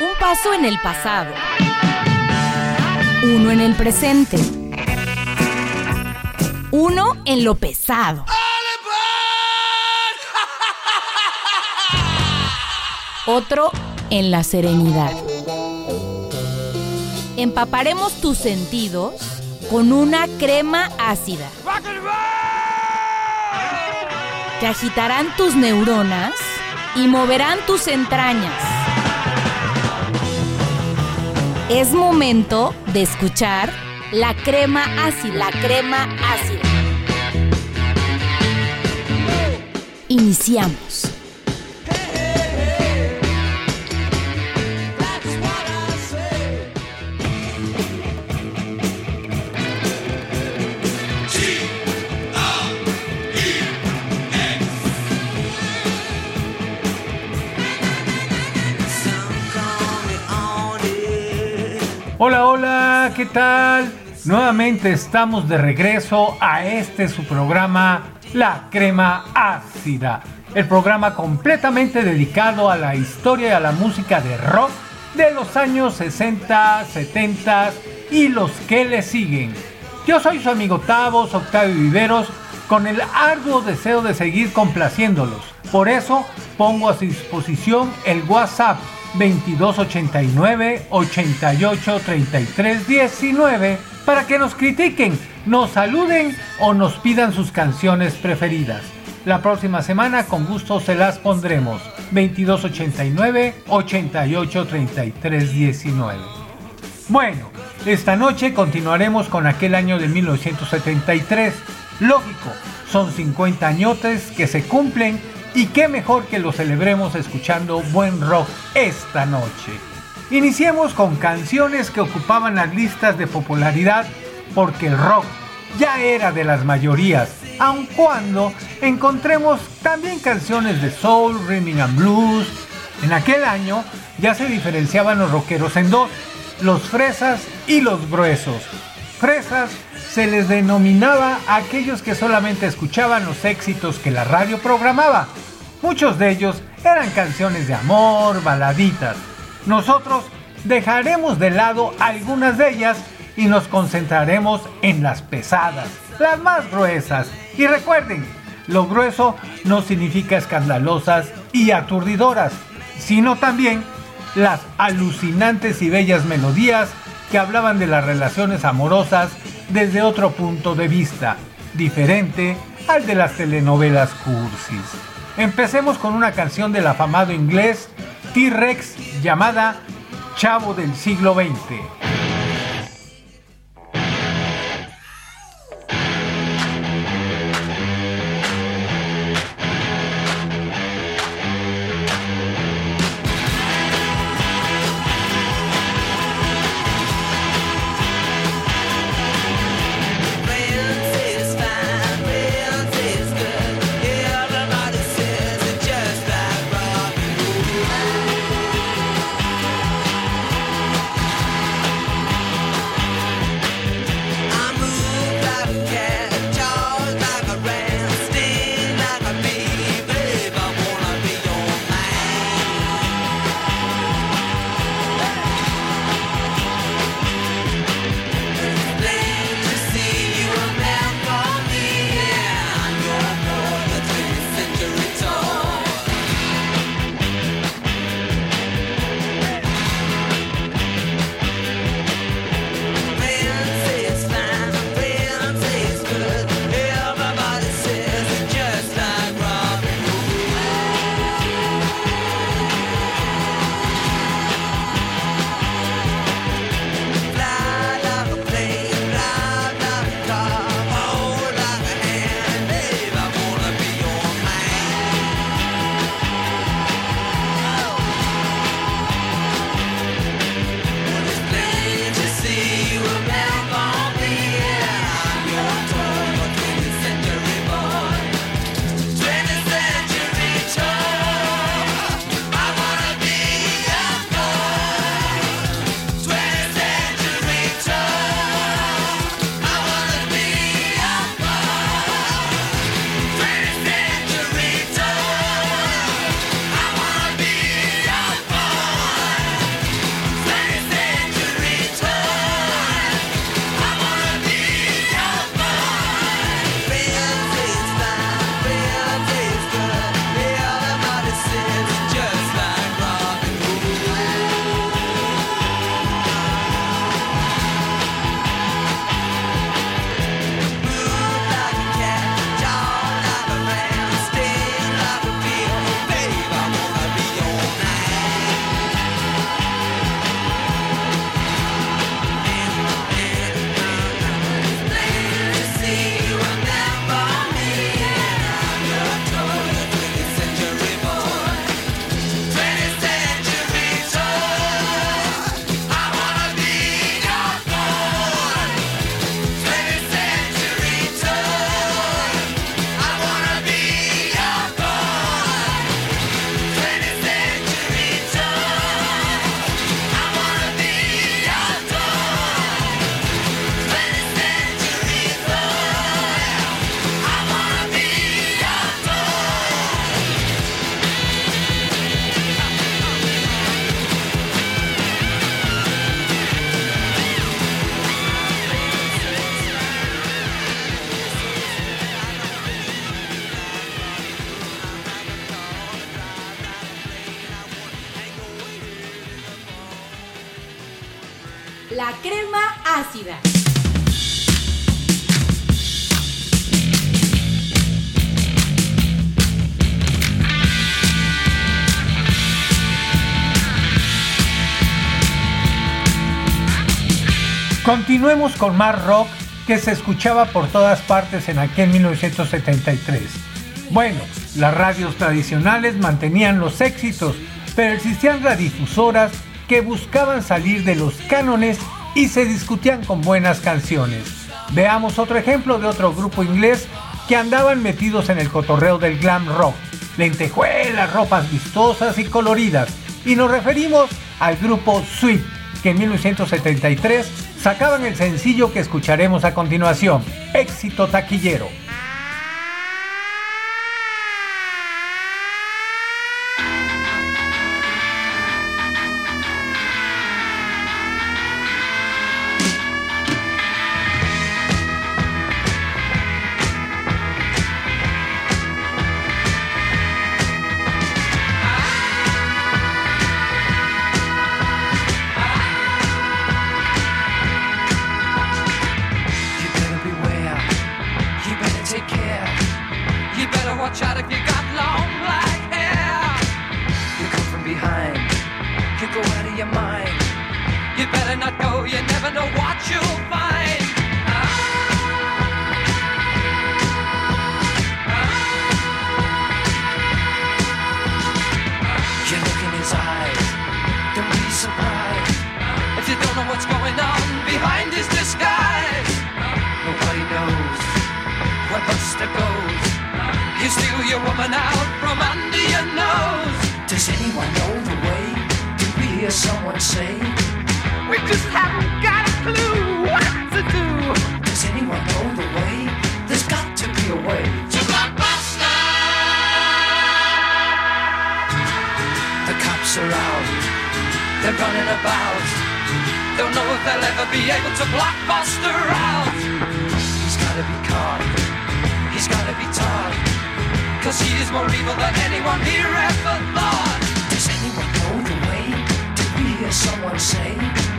Un paso en el pasado. Uno en el presente. Uno en lo pesado. Otro en la serenidad. Empaparemos tus sentidos con una crema ácida que agitarán tus neuronas y moverán tus entrañas. Es momento de escuchar la crema ácida, la crema ácida. Iniciamos. Hola, hola, ¿qué tal? Nuevamente estamos de regreso a este su programa La Crema Ácida, el programa completamente dedicado a la historia y a la música de rock de los años 60, 70 y los que le siguen. Yo soy su amigo Tavos, Octavio Viveros, con el arduo deseo de seguir complaciéndolos. Por eso pongo a su disposición el WhatsApp 2289 88 33 19 para que nos critiquen, nos saluden o nos pidan sus canciones preferidas. La próxima semana con gusto se las pondremos. 2289 88 33 19. Bueno, esta noche continuaremos con aquel año de 1973. Lógico, son 50 añotes que se cumplen y qué mejor que lo celebremos escuchando buen rock esta noche. Iniciemos con canciones que ocupaban las listas de popularidad porque el rock ya era de las mayorías, aun cuando encontremos también canciones de soul, rhythm and blues. En aquel año ya se diferenciaban los rockeros en dos, los fresas y los gruesos. Fresas se les denominaba a aquellos que solamente escuchaban los éxitos que la radio programaba. Muchos de ellos eran canciones de amor, baladitas. Nosotros dejaremos de lado algunas de ellas y nos concentraremos en las pesadas, las más gruesas. Y recuerden, lo grueso no significa escandalosas y aturdidoras, sino también las alucinantes y bellas melodías que hablaban de las relaciones amorosas desde otro punto de vista, diferente al de las telenovelas cursis. Empecemos con una canción del afamado inglés T-Rex llamada Chavo del siglo XX. La crema ácida. Continuemos con más rock que se escuchaba por todas partes en aquel 1973. Bueno, las radios tradicionales mantenían los éxitos, pero existían radiodifusoras que buscaban salir de los cánones y se discutían con buenas canciones. Veamos otro ejemplo de otro grupo inglés que andaban metidos en el cotorreo del glam rock, lentejuelas, ropas vistosas y coloridas, y nos referimos al grupo Sweet, que en 1973 sacaban el sencillo que escucharemos a continuación, Éxito Taquillero. coming out from under your nose. Does anyone know the way? Did we hear someone say? We just haven't got a clue what to do. Does anyone know the way? There's got to be a way. To Blockbuster! The cops are out. They're running about. Don't know if they'll ever be able to blockbuster out. He's gotta be caught. Cause she is more evil than anyone here ever thought Does anyone know the way to be as someone say?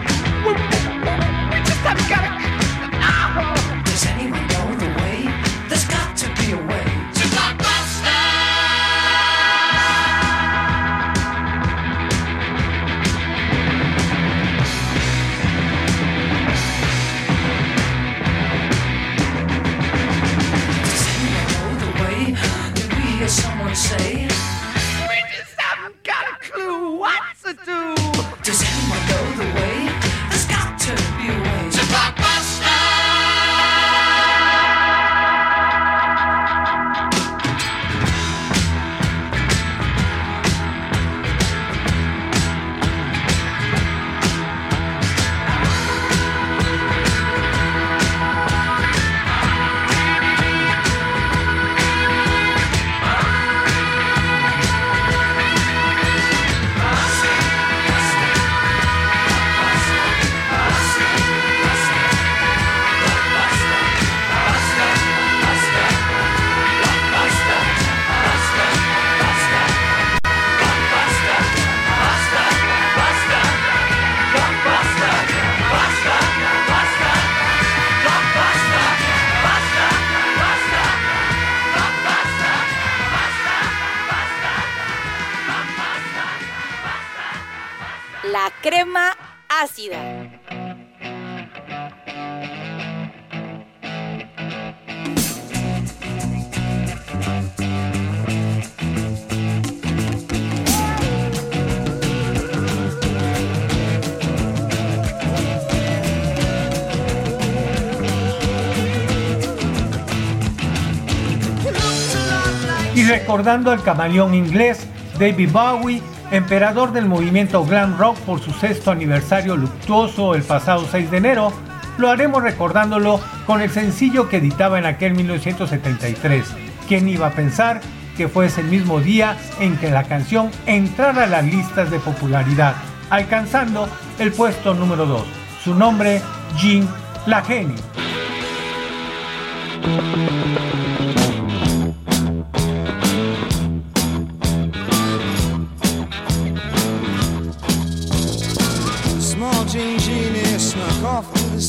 Recordando al camaleón inglés David Bowie, emperador del movimiento glam rock por su sexto aniversario luctuoso el pasado 6 de enero, lo haremos recordándolo con el sencillo que editaba en aquel 1973. ¿Quién iba a pensar que fuese el mismo día en que la canción entrara a las listas de popularidad, alcanzando el puesto número 2? Su nombre, Jean Lageni.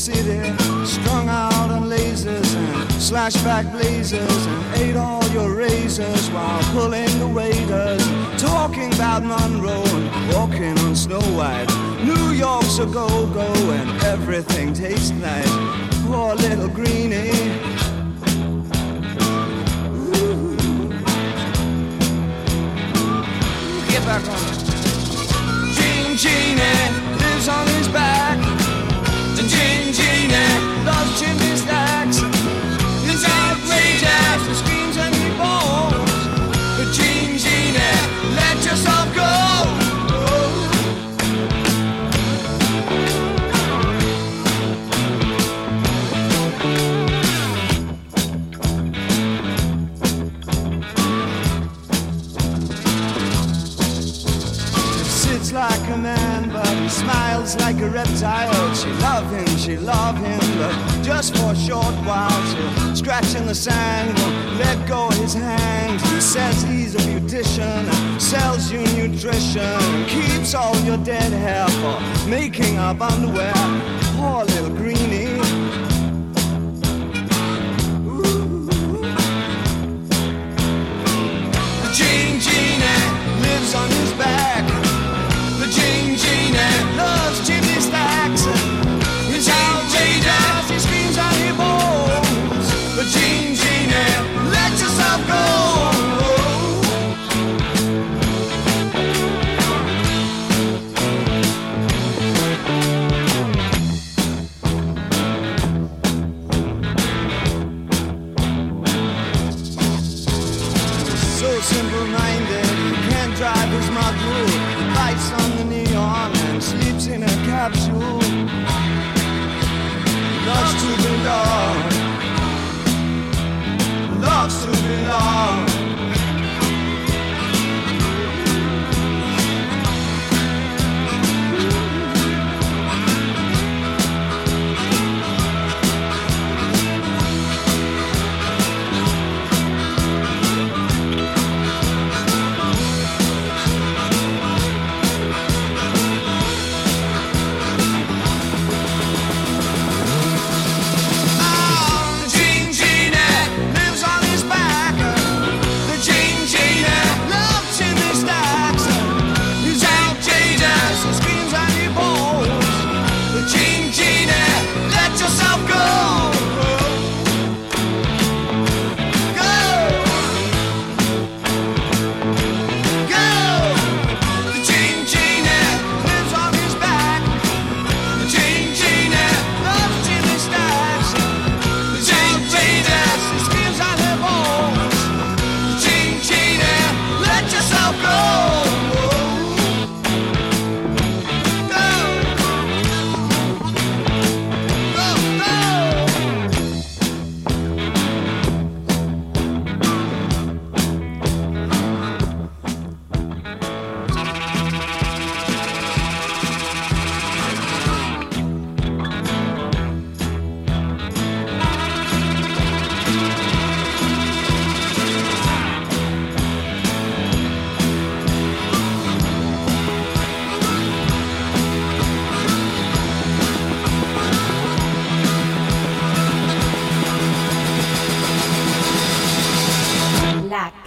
City, strung out on lasers and slashback blazers, and ate all your razors while pulling the waiters, talking about Monroe and walking on Snow White. New York's a go-go and everything tastes nice. Poor little greenie. Get back on. Gene Genie lives on his back. Those chimney stacks. Like a reptile. She love him, she love him, but just for a short while. She'll scratch in the sand, let go his hand. He says he's a beautician, sells you nutrition, keeps all your dead hair for making up underwear. Poor little greenie.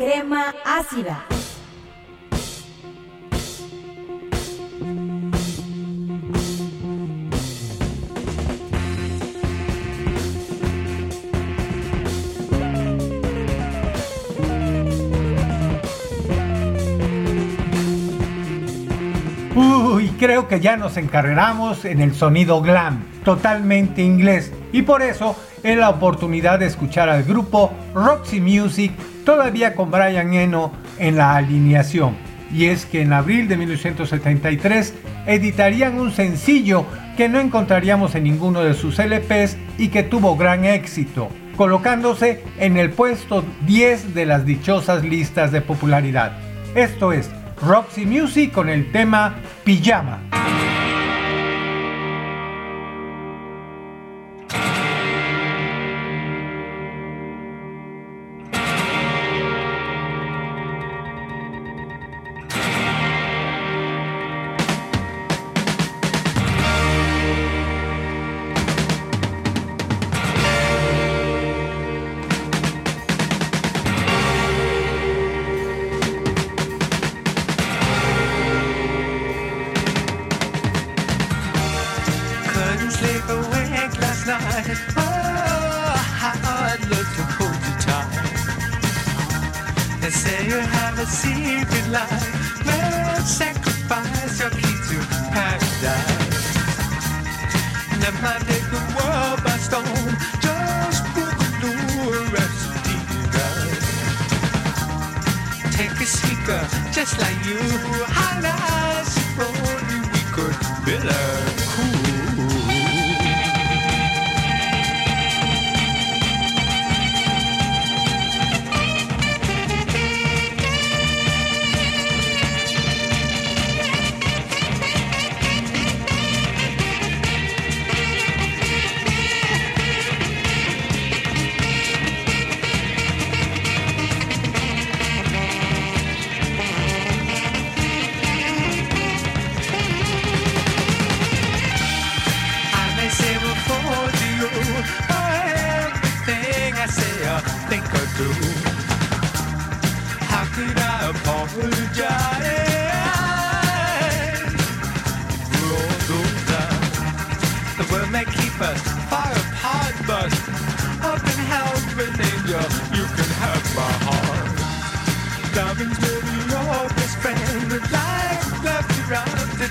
Crema ácida. Uy, creo que ya nos encarreramos en el sonido glam, totalmente inglés, y por eso es la oportunidad de escuchar al grupo Roxy Music, todavía con Brian Eno en la alineación. Y es que en abril de 1973 editarían un sencillo que no encontraríamos en ninguno de sus LPs y que tuvo gran éxito, colocándose en el puesto 10 de las dichosas listas de popularidad. Esto es Roxy Music con el tema Pijama. take a sneaker just like you. Holla, suppose we could build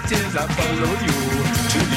it is I follow you to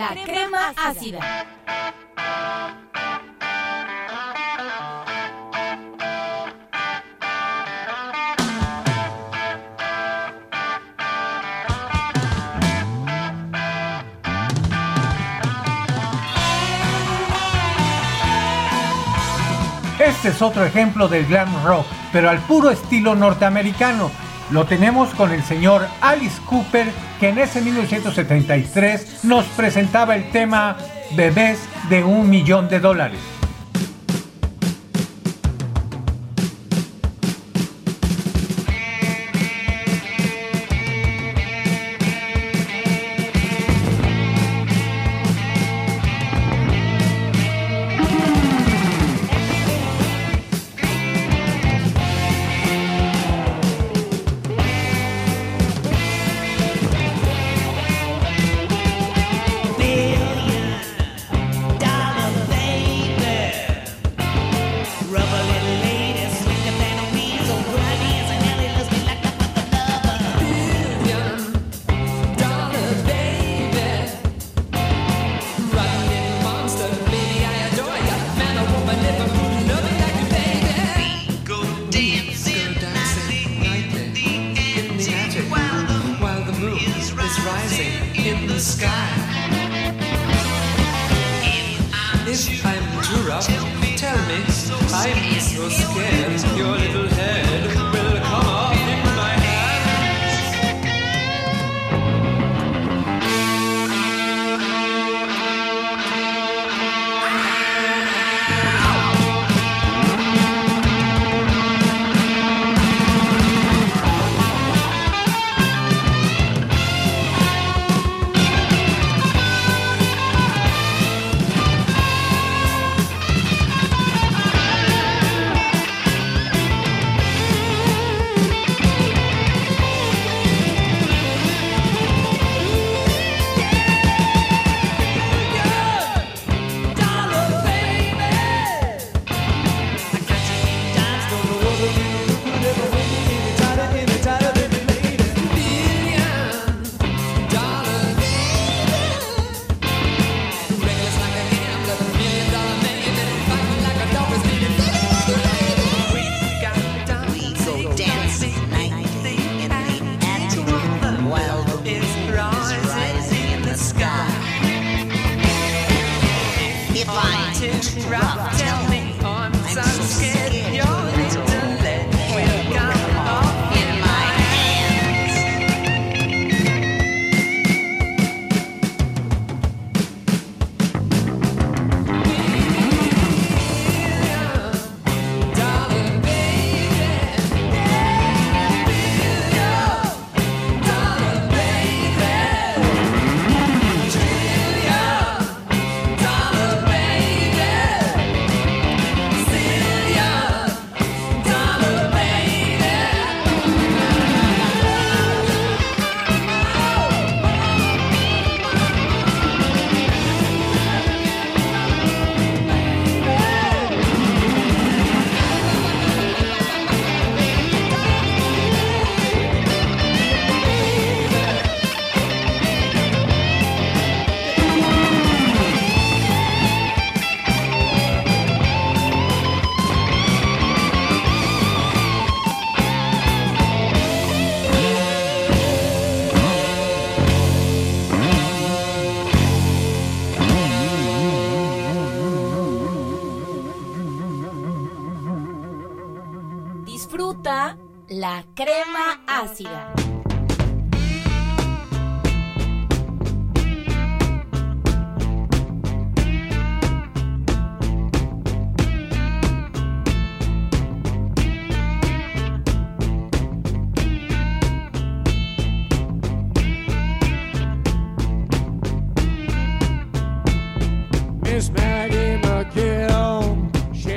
la crema ácida. Este es otro ejemplo del glam rock, pero al puro estilo norteamericano lo tenemos con el señor Alice Cooper, que en ese 1973 nos presentaba el tema Bebés de un millón de dólares.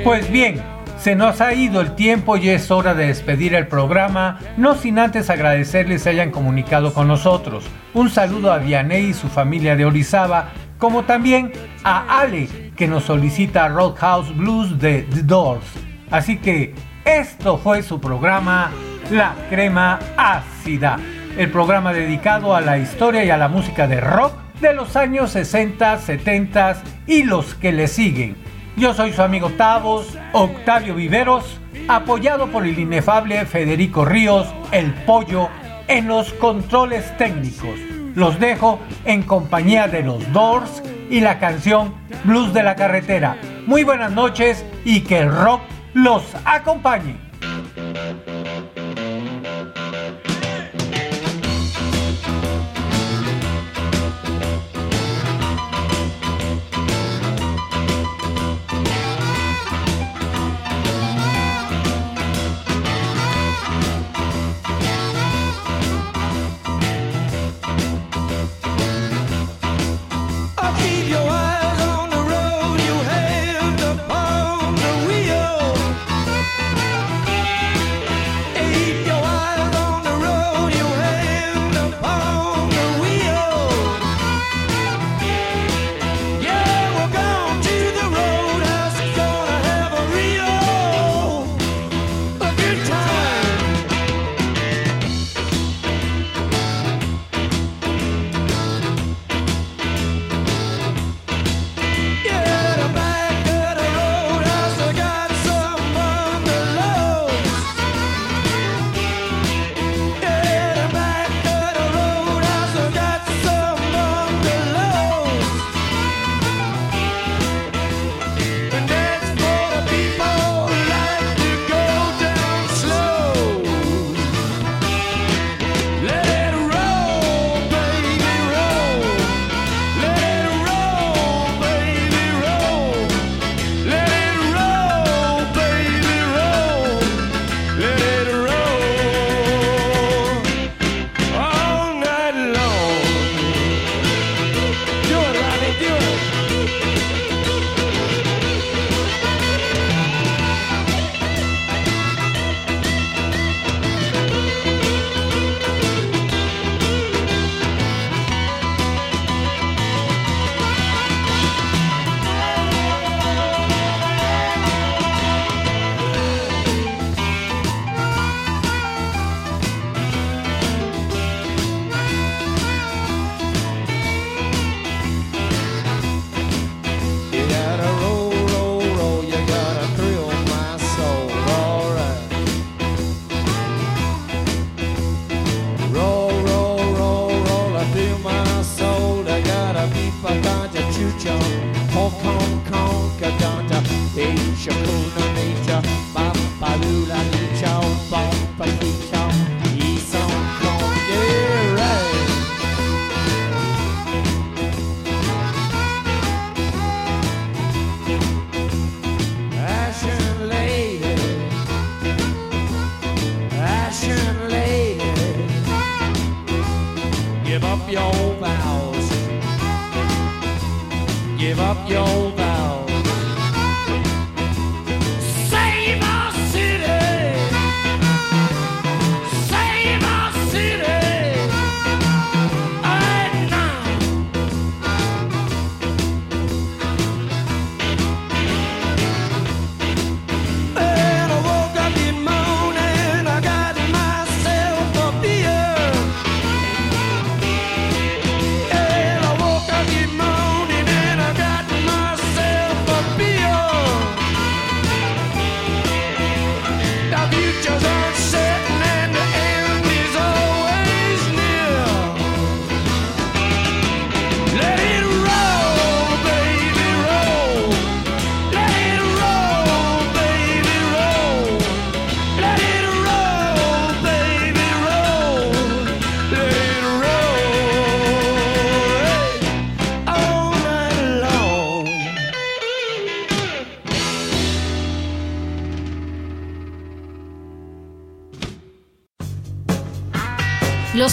Pues bien, se nos ha ido el tiempo y es hora de despedir el programa, no sin antes agradecerles se hayan comunicado con nosotros. Un saludo a Vianney y su familia de Orizaba, como también a Ale, que nos solicita Roadhouse Blues de The Doors. Así que esto fue su programa La Crema Ácida, el programa dedicado a la historia y a la música de rock de los años 60, 70 y los que le siguen. Yo soy su amigo Tavos, Octavio Viveros, apoyado por el inefable Federico Ríos, el pollo, en los controles técnicos. Los dejo en compañía de los Doors y la canción Blues de la Carretera. Muy buenas noches y que el rock los acompañe. your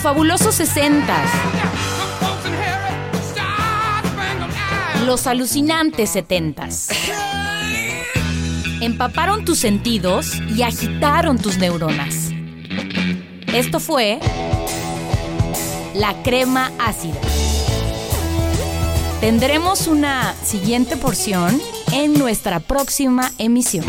los fabulosos sesentas, los alucinantes setentas. Empaparon tus sentidos y agitaron tus neuronas. Esto fue la crema ácida. Tendremos una siguiente porción en nuestra próxima emisión.